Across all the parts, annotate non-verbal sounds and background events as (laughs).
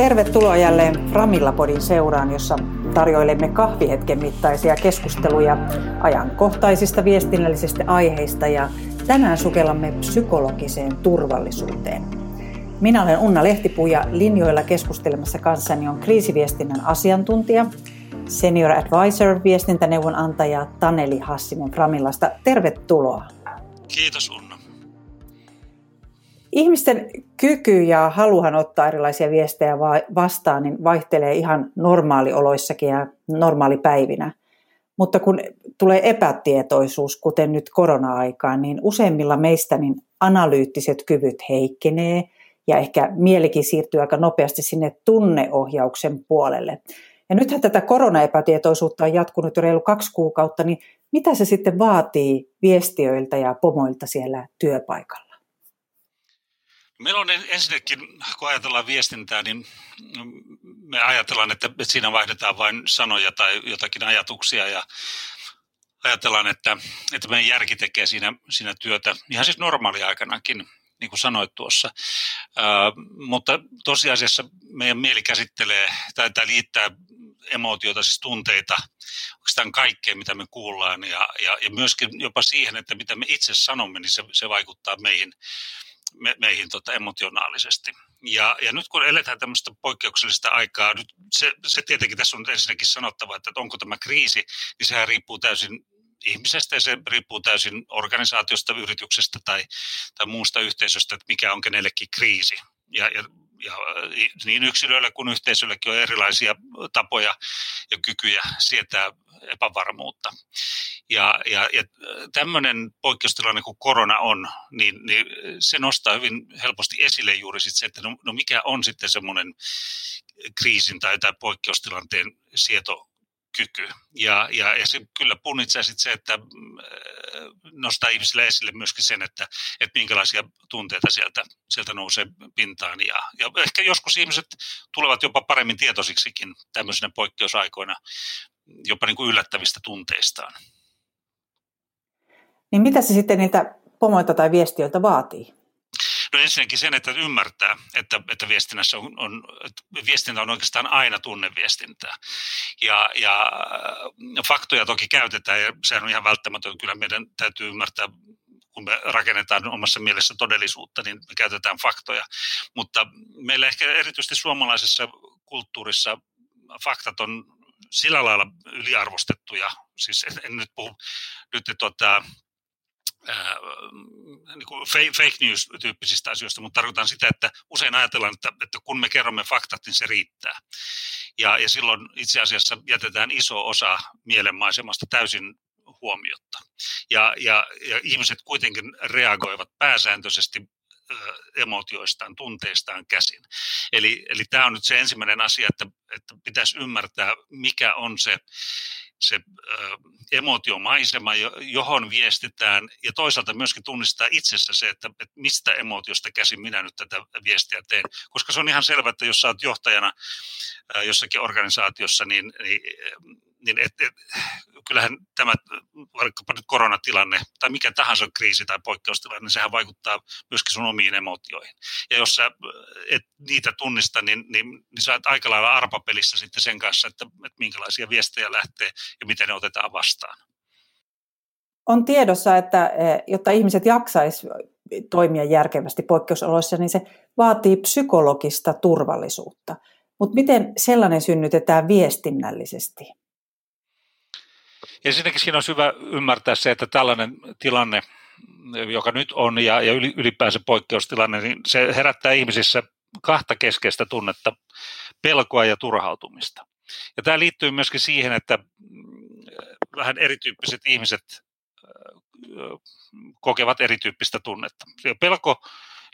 Tervetuloa jälleen Framilla-podin seuraan, jossa tarjoilemme kahvihetken mittaisia keskusteluja ajankohtaisista viestinnällisistä aiheista ja tänään sukellamme psykologiseen turvallisuuteen. Minä olen Unna Lehtipuu ja linjoilla keskustelemassa kanssani on kriisiviestinnän asiantuntija, senior advisor, viestintäneuvonantaja Taneli Hassinen Framillasta. Tervetuloa. Kiitos Unna. Ihmisten kyky ja haluhan ottaa erilaisia viestejä vastaan niin vaihtelee ihan normaalioloissakin ja normaalipäivinä. Mutta kun tulee epätietoisuus, kuten nyt korona-aikaan, niin useimmilla meistä niin analyyttiset kyvyt heikkenee ja ehkä mielikin siirtyy aika nopeasti sinne tunneohjauksen puolelle. Ja nythän tätä koronaepätietoisuutta on jatkunut jo reilu kaksi kuukautta, niin mitä se sitten vaatii viestiöiltä ja pomoilta siellä työpaikalla? Meillä on ensinnäkin, kun ajatellaan viestintää, niin me ajatellaan, että siinä vaihdetaan vain sanoja tai jotakin ajatuksia ja ajatellaan, että, että meidän järki tekee siinä, siinä työtä ihan siis normaaliaikanakin, niin kuin sanoit tuossa. Mutta tosiasiassa meidän mieli käsittelee tai, tai liittää emootioita, siis tunteita, oikeastaan kaikkeen, mitä me kuullaan ja, ja, ja myöskin jopa siihen, että mitä me itse sanomme, niin se, se vaikuttaa meihin me, meihin tota, emotionaalisesti. Ja, ja nyt kun eletään tämmöistä poikkeuksellista aikaa, nyt se, se tietenkin tässä on ensinnäkin sanottava, että onko tämä kriisi, niin sehän riippuu täysin ihmisestä ja se riippuu täysin organisaatiosta, yrityksestä tai, tai muusta yhteisöstä, että mikä on kenellekin kriisi. Ja, ja, ja niin yksilöillä kuin yhteisölläkin on erilaisia tapoja ja kykyjä sietää epävarmuutta. Ja, ja, ja tämmöinen poikkeustilanne kuin korona on, niin, niin se nostaa hyvin helposti esille juuri sit se, että no, no mikä on sitten semmoinen kriisin tai, tai poikkeustilanteen sieto kyky. Ja, ja, ja se kyllä punnitsee sitten se, että nostaa ihmisille esille myöskin sen, että, että minkälaisia tunteita sieltä, sieltä nousee pintaan. Ja, ja ehkä joskus ihmiset tulevat jopa paremmin tietoisiksikin tämmöisenä poikkeusaikoina jopa niin kuin yllättävistä tunteistaan. Niin mitä se sitten niiltä pomoilta tai viestiöiltä vaatii? No ensinnäkin sen, että ymmärtää, että, että viestinnässä on, on, että viestintä on oikeastaan aina tunneviestintää. Ja, ja faktoja toki käytetään ja sehän on ihan välttämätön. Kyllä meidän täytyy ymmärtää kun me rakennetaan omassa mielessä todellisuutta, niin me käytetään faktoja. Mutta meillä ehkä erityisesti suomalaisessa kulttuurissa faktat on sillä lailla yliarvostettuja, siis en, en nyt puhu nyt tuota, ää, niin kuin fake news-tyyppisistä asioista, mutta tarkoitan sitä, että usein ajatellaan, että, että kun me kerromme faktat, niin se riittää. Ja, ja silloin itse asiassa jätetään iso osa mielenmaisemasta täysin huomiotta. Ja, ja, ja ihmiset kuitenkin reagoivat pääsääntöisesti emotioistaan, tunteistaan käsin. Eli, eli tämä on nyt se ensimmäinen asia, että, että pitäisi ymmärtää, mikä on se, se ö, emotiomaisema, johon viestitään, ja toisaalta myöskin tunnistaa itsessä se, että, että mistä emotiosta käsin minä nyt tätä viestiä teen. Koska se on ihan selvä, että jos sä oot johtajana jossakin organisaatiossa, niin, niin niin et, et, kyllähän tämä vaikkapa nyt koronatilanne tai mikä tahansa kriisi tai poikkeustilanne, niin sehän vaikuttaa myöskin sun omiin emotioihin. Ja jos sä et niitä tunnista, niin, niin, niin sä oot aika lailla arpapelissä sitten sen kanssa, että, että minkälaisia viestejä lähtee ja miten ne otetaan vastaan. On tiedossa, että e, jotta ihmiset jaksaisi toimia järkevästi poikkeusoloissa, niin se vaatii psykologista turvallisuutta. Mutta miten sellainen synnytetään viestinnällisesti? Ensinnäkin siinä on hyvä ymmärtää se, että tällainen tilanne, joka nyt on ja, ja ylipäänsä poikkeustilanne, niin se herättää ihmisissä kahta keskeistä tunnetta, pelkoa ja turhautumista. Ja tämä liittyy myöskin siihen, että vähän erityyppiset ihmiset kokevat erityyppistä tunnetta. Ja pelko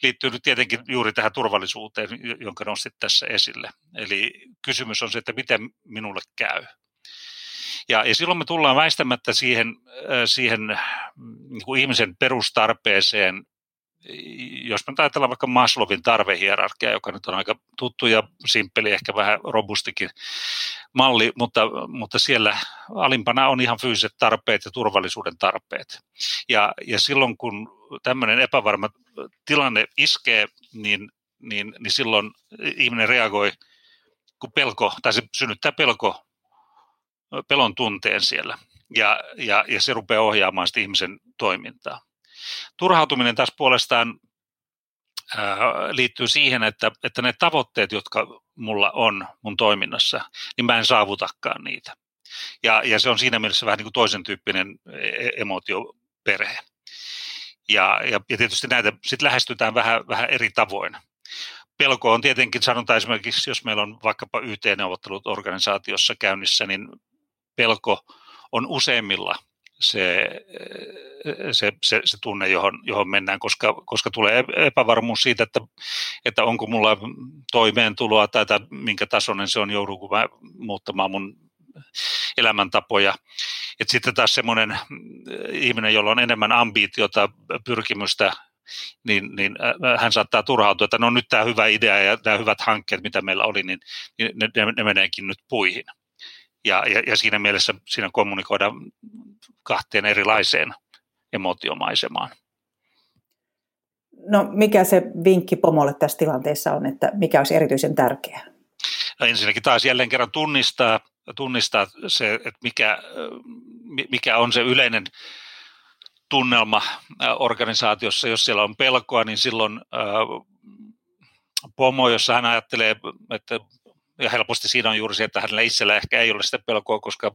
liittyy nyt tietenkin juuri tähän turvallisuuteen, jonka nostit tässä esille. Eli kysymys on se, että miten minulle käy. Ja, ja silloin me tullaan väistämättä siihen, siihen niin kuin ihmisen perustarpeeseen, jos me ajatellaan vaikka Maslowin tarvehierarkia, joka nyt on aika tuttu ja simppeli, ehkä vähän robustikin malli, mutta, mutta siellä alimpana on ihan fyysiset tarpeet ja turvallisuuden tarpeet. Ja, ja silloin kun tämmöinen epävarma tilanne iskee, niin, niin, niin silloin ihminen reagoi kun pelko, tai se synnyttää pelko, pelon tunteen siellä, ja, ja, ja se rupeaa ohjaamaan sitä ihmisen toimintaa. Turhautuminen taas puolestaan ää, liittyy siihen, että, että ne tavoitteet, jotka mulla on mun toiminnassa, niin mä en saavutakaan niitä. Ja, ja se on siinä mielessä vähän niin kuin toisen tyyppinen e-, emotioperhe. Ja, ja, ja tietysti näitä sitten lähestytään vähän, vähän eri tavoin. Pelko on tietenkin, sanotaan esimerkiksi, jos meillä on vaikkapa YT-neuvottelut organisaatiossa käynnissä, niin pelko on useimmilla se, se, se, se tunne, johon, johon mennään, koska, koska tulee epävarmuus siitä, että, että onko mulla toimeentuloa tai, tai minkä tasoinen se on, joudunko mä muuttamaan mun elämäntapoja. Et sitten taas semmoinen ihminen, jolla on enemmän ambitiota, pyrkimystä, niin, niin hän saattaa turhautua, että no nyt tämä hyvä idea ja nämä hyvät hankkeet, mitä meillä oli, niin, niin ne, ne meneekin nyt puihin. Ja, ja, ja siinä mielessä siinä kommunikoidaan kahteen erilaiseen emotiomaisemaan. No mikä se vinkki pomolle tässä tilanteessa on, että mikä olisi erityisen tärkeää? No ensinnäkin taas jälleen kerran tunnistaa, tunnistaa se, että mikä, mikä on se yleinen tunnelma organisaatiossa. Jos siellä on pelkoa, niin silloin pomo, jossa hän ajattelee, että ja helposti siinä on juuri se, että hänellä itsellä ehkä ei ole sitä pelkoa, koska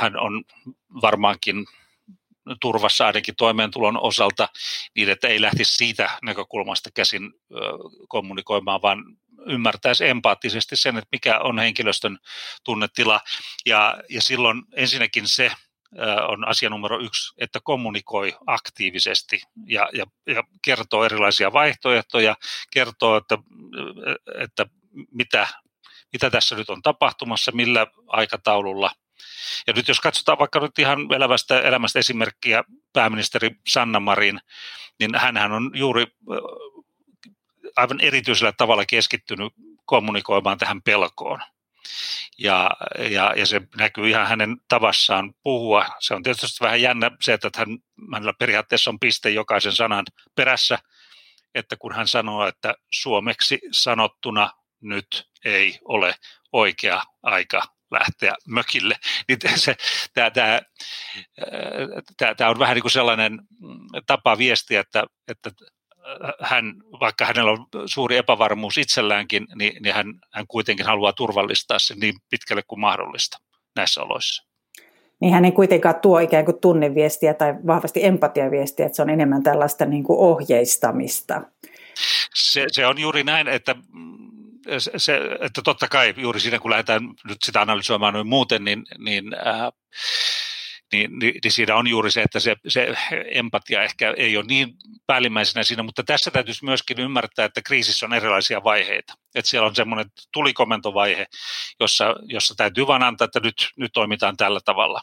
hän on varmaankin turvassa ainakin toimeentulon osalta, niin että ei lähtisi siitä näkökulmasta käsin kommunikoimaan, vaan ymmärtäisi empaattisesti sen, että mikä on henkilöstön tunnetila. Ja, ja silloin ensinnäkin se on asia numero yksi, että kommunikoi aktiivisesti ja, ja, ja kertoo erilaisia vaihtoehtoja, kertoo, että, että mitä, mitä tässä nyt on tapahtumassa, millä aikataululla. Ja nyt jos katsotaan vaikka nyt ihan elävästä elämästä esimerkkiä pääministeri Sanna Marin, niin hän on juuri aivan erityisellä tavalla keskittynyt kommunikoimaan tähän pelkoon. Ja, ja, ja se näkyy ihan hänen tavassaan puhua. Se on tietysti vähän jännä se, että hän, hänellä periaatteessa on piste jokaisen sanan perässä, että kun hän sanoo, että suomeksi sanottuna nyt ei ole oikea aika lähteä mökille. (laughs) Niin tämä, tämä on vähän niin kuin sellainen tapa viestiä, että, että hän, vaikka hänellä on suuri epävarmuus itselläänkin, niin, niin hän, hän kuitenkin haluaa turvallistaa sen niin pitkälle kuin mahdollista näissä oloissa. Niin hän ei kuitenkaan tuo ikään kuin tunneviestiä tai vahvasti empatiaviestiä, että se on enemmän tällaista niin kuin ohjeistamista. Se, se on juuri näin, että se, että totta kai juuri siinä, kun lähdetään nyt sitä analysoimaan noin muuten, niin, niin, äh, niin, niin, niin siinä on juuri se, että se, se empatia ehkä ei ole niin päällimmäisenä siinä, mutta tässä täytyisi myöskin ymmärtää, että kriisissä on erilaisia vaiheita. Että siellä on semmoinen tulikomentovaihe, jossa, jossa täytyy vain antaa, että nyt, nyt toimitaan tällä tavalla.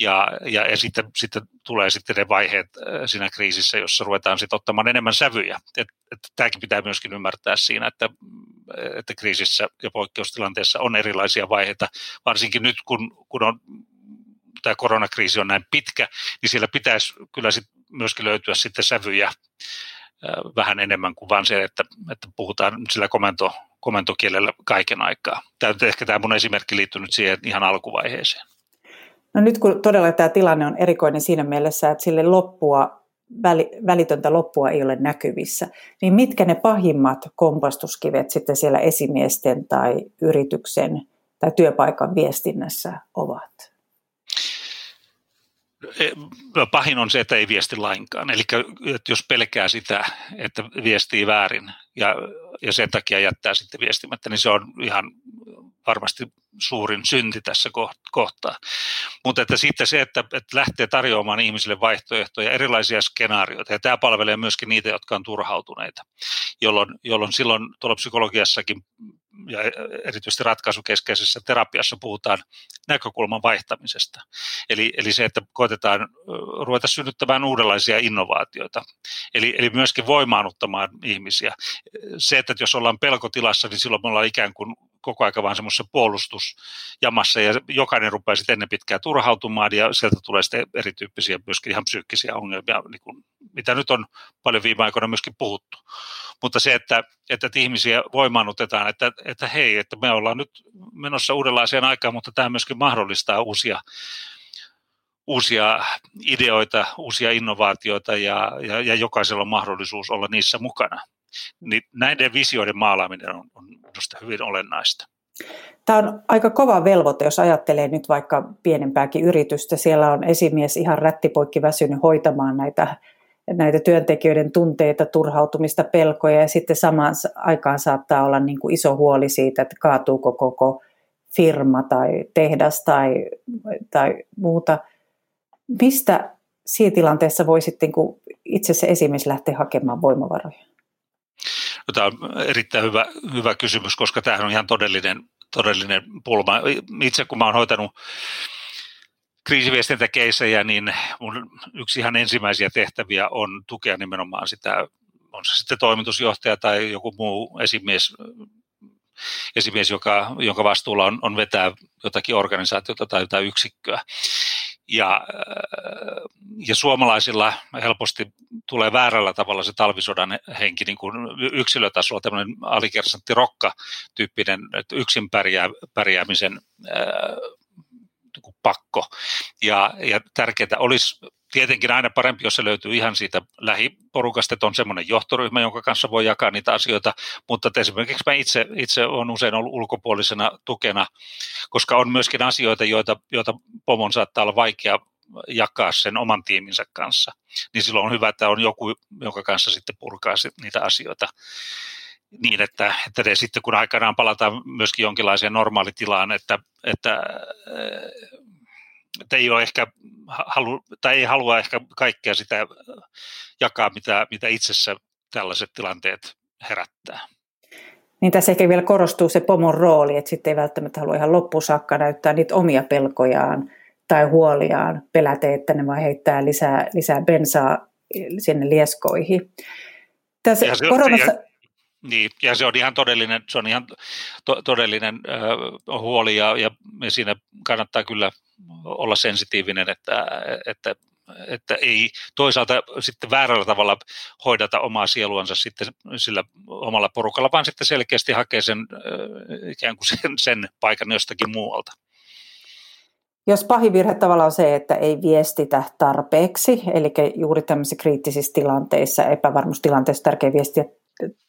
Ja, ja, ja sitten, sitten tulee sitten ne vaiheet äh, siinä kriisissä, jossa ruvetaan sitten ottamaan enemmän sävyjä. Et, et tämäkin pitää myöskin ymmärtää siinä, että, että kriisissä ja poikkeustilanteessa on erilaisia vaiheita, varsinkin nyt kun, kun on tämä koronakriisi on näin pitkä, niin siellä pitäisi kyllä sit myöskin löytyä sitten sävyjä äh, vähän enemmän kuin vain se, että, että puhutaan sillä komento, komentokielellä kaiken aikaa. Tämä ehkä tämä mun esimerkki liittyy nyt siihen ihan alkuvaiheeseen. No nyt kun todella tämä tilanne on erikoinen siinä mielessä, että sille loppua, välitöntä loppua ei ole näkyvissä, niin mitkä ne pahimmat kompastuskivet sitten siellä esimiesten tai yrityksen tai työpaikan viestinnässä ovat? Pahin on se, että ei viesti lainkaan. Eli että jos pelkää sitä, että viestii väärin ja, ja sen takia jättää sitten viestimättä, niin se on ihan varmasti suurin synti tässä kohtaa. Mutta että sitten se, että, että lähtee tarjoamaan ihmisille vaihtoehtoja, erilaisia skenaarioita, ja tämä palvelee myöskin niitä, jotka on turhautuneita, jolloin, jolloin silloin tuolla psykologiassakin ja erityisesti ratkaisukeskeisessä terapiassa puhutaan näkökulman vaihtamisesta. Eli, eli se, että koetetaan ruveta synnyttämään uudenlaisia innovaatioita, eli, eli myöskin voimaanuttamaan ihmisiä. Se, että jos ollaan pelkotilassa, niin silloin me ollaan ikään kuin koko ajan vaan semmoisessa puolustusjamassa ja jokainen rupeaa sitten ennen pitkää turhautumaan ja sieltä tulee sitten erityyppisiä myöskin ihan psyykkisiä ongelmia, niin kuin, mitä nyt on paljon viime aikoina myöskin puhuttu. Mutta se, että, että ihmisiä voimaannutetaan, että, että hei, että me ollaan nyt menossa uudenlaiseen aikaan, mutta tämä myöskin mahdollistaa uusia uusia ideoita, uusia innovaatioita ja, ja, ja jokaisella on mahdollisuus olla niissä mukana. Niin näiden visioiden maalaaminen on, on minusta hyvin olennaista. Tämä on aika kova velvoite, jos ajattelee nyt vaikka pienempääkin yritystä. Siellä on esimies ihan rättipoikki väsynyt hoitamaan näitä, näitä työntekijöiden tunteita, turhautumista, pelkoja ja sitten samaan aikaan saattaa olla niin kuin iso huoli siitä, että kaatuuko koko firma tai tehdas tai, tai muuta. Mistä siinä tilanteessa voi sitten niin itse se esimies lähteä hakemaan voimavaroja? Tämä on erittäin hyvä, hyvä kysymys, koska tämähän on ihan todellinen, todellinen pulma. Itse kun mä oon hoitanut kriisiviestintäkeisejä, niin mun yksi ihan ensimmäisiä tehtäviä on tukea nimenomaan sitä, on se sitten toimitusjohtaja tai joku muu esimies, esimies joka, jonka vastuulla on, on vetää jotakin organisaatiota tai jotain yksikköä. Ja, ja suomalaisilla helposti tulee väärällä tavalla se talvisodan henki niin kuin yksilötasolla, tämmöinen alikersantti rokka-tyyppinen yksin pärjää, pärjäämisen ää, niin pakko. Ja, ja tärkeää olisi tietenkin aina parempi, jos se löytyy ihan siitä lähiporukasta, että on semmoinen johtoryhmä, jonka kanssa voi jakaa niitä asioita, mutta esimerkiksi mä itse, itse olen usein ollut ulkopuolisena tukena, koska on myöskin asioita, joita, joita pomon saattaa olla vaikea jakaa sen oman tiiminsä kanssa, niin silloin on hyvä, että on joku, jonka kanssa sitten purkaa niitä asioita niin, että, että sitten kun aikanaan palataan myöskin jonkinlaiseen normaalitilaan, että, että ei ole ehkä halu, tai ei halua ehkä kaikkea sitä jakaa, mitä, mitä itsessä tällaiset tilanteet herättää. Niin tässä ehkä vielä korostuu se pomon rooli, että sitten ei välttämättä halua ihan loppusaakka näyttää niitä omia pelkojaan tai huoliaan, peläte, että ne vaan heittää lisää, lisää bensaa sinne lieskoihin. Tässä ja se, koronassa... Ja, niin, ja se on ihan todellinen, se on ihan to, todellinen äh, huoli ja, ja siinä kannattaa kyllä olla sensitiivinen, että, että että ei toisaalta sitten väärällä tavalla hoidata omaa sieluansa sitten sillä omalla porukalla, vaan sitten selkeästi hakee sen ikään kuin sen, sen paikan jostakin muualta. Jos pahin virhe tavallaan on se, että ei viestitä tarpeeksi, eli juuri tämmöisissä kriittisissä tilanteissa, epävarmuustilanteissa tärkeä viestiä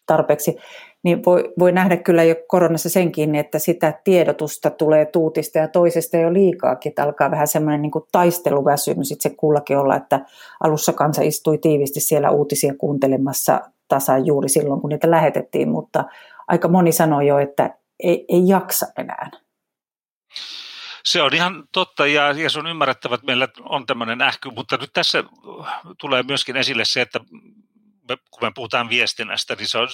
tarpeeksi, niin voi, voi nähdä kyllä jo koronassa senkin, että sitä tiedotusta tulee tuutista ja toisesta jo liikaakin, että alkaa vähän semmoinen niin taisteluväsymys itse kullakin olla, että alussa kansa istui tiivisti siellä uutisia kuuntelemassa tasan juuri silloin, kun niitä lähetettiin, mutta aika moni sanoi jo, että ei, ei jaksa enää. Se on ihan totta ja, ja se on ymmärrettävä, että meillä on tämmöinen ähky, mutta nyt tässä tulee myöskin esille se, että kun me puhutaan viestinnästä, niin se on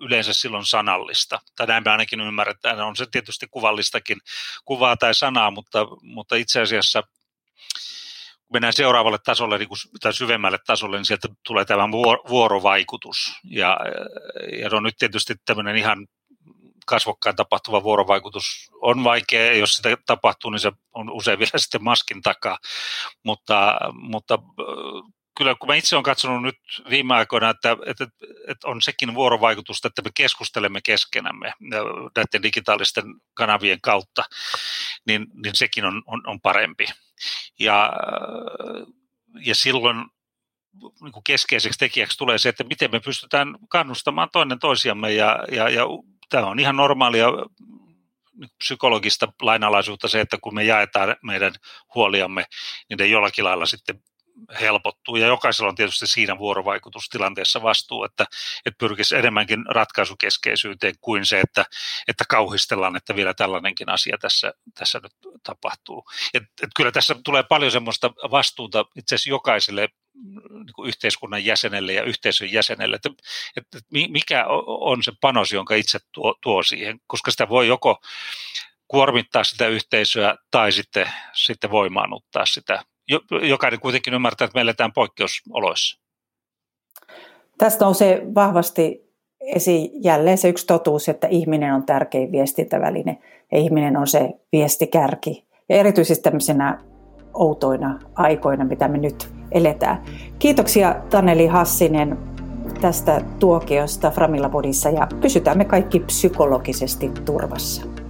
yleensä silloin sanallista. Tai näin me ainakin ymmärretään. On se tietysti kuvallistakin kuvaa tai sanaa, mutta, mutta itse asiassa kun mennään seuraavalle tasolle niin kun, tai syvemmälle tasolle, niin sieltä tulee tämä vuorovaikutus. Ja, ja on nyt tietysti tämmöinen ihan kasvokkain tapahtuva vuorovaikutus on vaikea, jos sitä tapahtuu, niin se on usein vielä (laughs) sitten maskin takaa, mutta, mutta kyllä kun mä itse olen katsonut nyt viime aikoina, että, että, että on sekin vuorovaikutusta, että me keskustelemme keskenämme näiden digitaalisten kanavien kautta, niin, niin sekin on, on, on parempi. Ja, ja silloin niin kuin keskeiseksi tekijäksi tulee se, että miten me pystytään kannustamaan toinen toisiamme ja, ja, ja tämä on ihan normaalia niin psykologista lainalaisuutta se, että kun me jaetaan meidän huoliamme, niin ne jollakin lailla sitten helpottuu ja jokaisella on tietysti siinä vuorovaikutustilanteessa vastuu, että, että pyrkisi enemmänkin ratkaisukeskeisyyteen kuin se, että, että kauhistellaan, että vielä tällainenkin asia tässä, tässä nyt tapahtuu. Et, et kyllä tässä tulee paljon semmoista vastuuta itse asiassa jokaiselle niin kuin yhteiskunnan jäsenelle ja yhteisön jäsenelle, että, että mikä on se panos, jonka itse tuo, tuo siihen, koska sitä voi joko kuormittaa sitä yhteisöä tai sitten, sitten voimaannuttaa sitä jokainen kuitenkin ymmärtää, että me eletään poikkeusoloissa. Tästä nousee vahvasti esiin jälleen se yksi totuus, että ihminen on tärkein viestintäväline ja ihminen on se viestikärki. Ja erityisesti tämmöisenä outoina aikoina, mitä me nyt eletään. Kiitoksia Taneli Hassinen tästä tuokiosta Framilla Bodissa ja pysytään me kaikki psykologisesti turvassa.